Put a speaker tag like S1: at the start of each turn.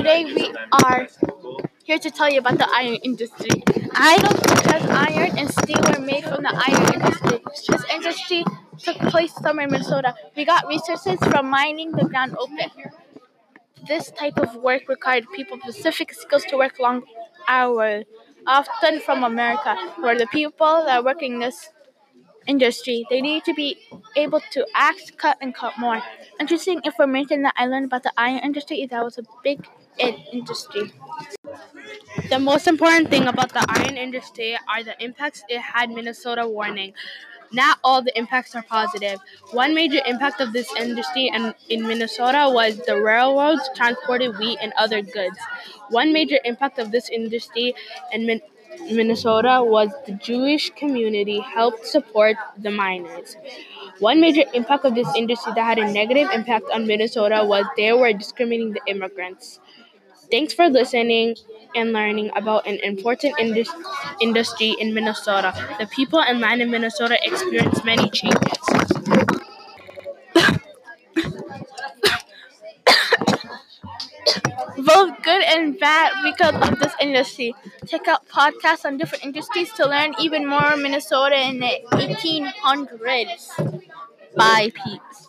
S1: today we are here to tell you about the iron industry. I know because iron and steel were made from the iron industry. This industry took place somewhere in Minnesota. We got resources from mining the ground open. This type of work required people with specific skills to work long hours, often from America, where the people that are working this industry. They need to be able to act, cut, and cut more. Interesting information that I learned about the iron industry is that was a big industry.
S2: The most important thing about the iron industry are the impacts it had Minnesota warning. Not all the impacts are positive. One major impact of this industry in, in Minnesota was the railroads transported wheat and other goods. One major impact of this industry in Minnesota was the Jewish community helped support the miners. One major impact of this industry that had a negative impact on Minnesota was they were discriminating the immigrants. Thanks for listening and learning about an important indus- industry in Minnesota. The people and land in Minnesota experienced many changes.
S1: Both good and bad because of this industry. Check out podcasts on different industries to learn even more Minnesota in the 1800s. Bye, peeps.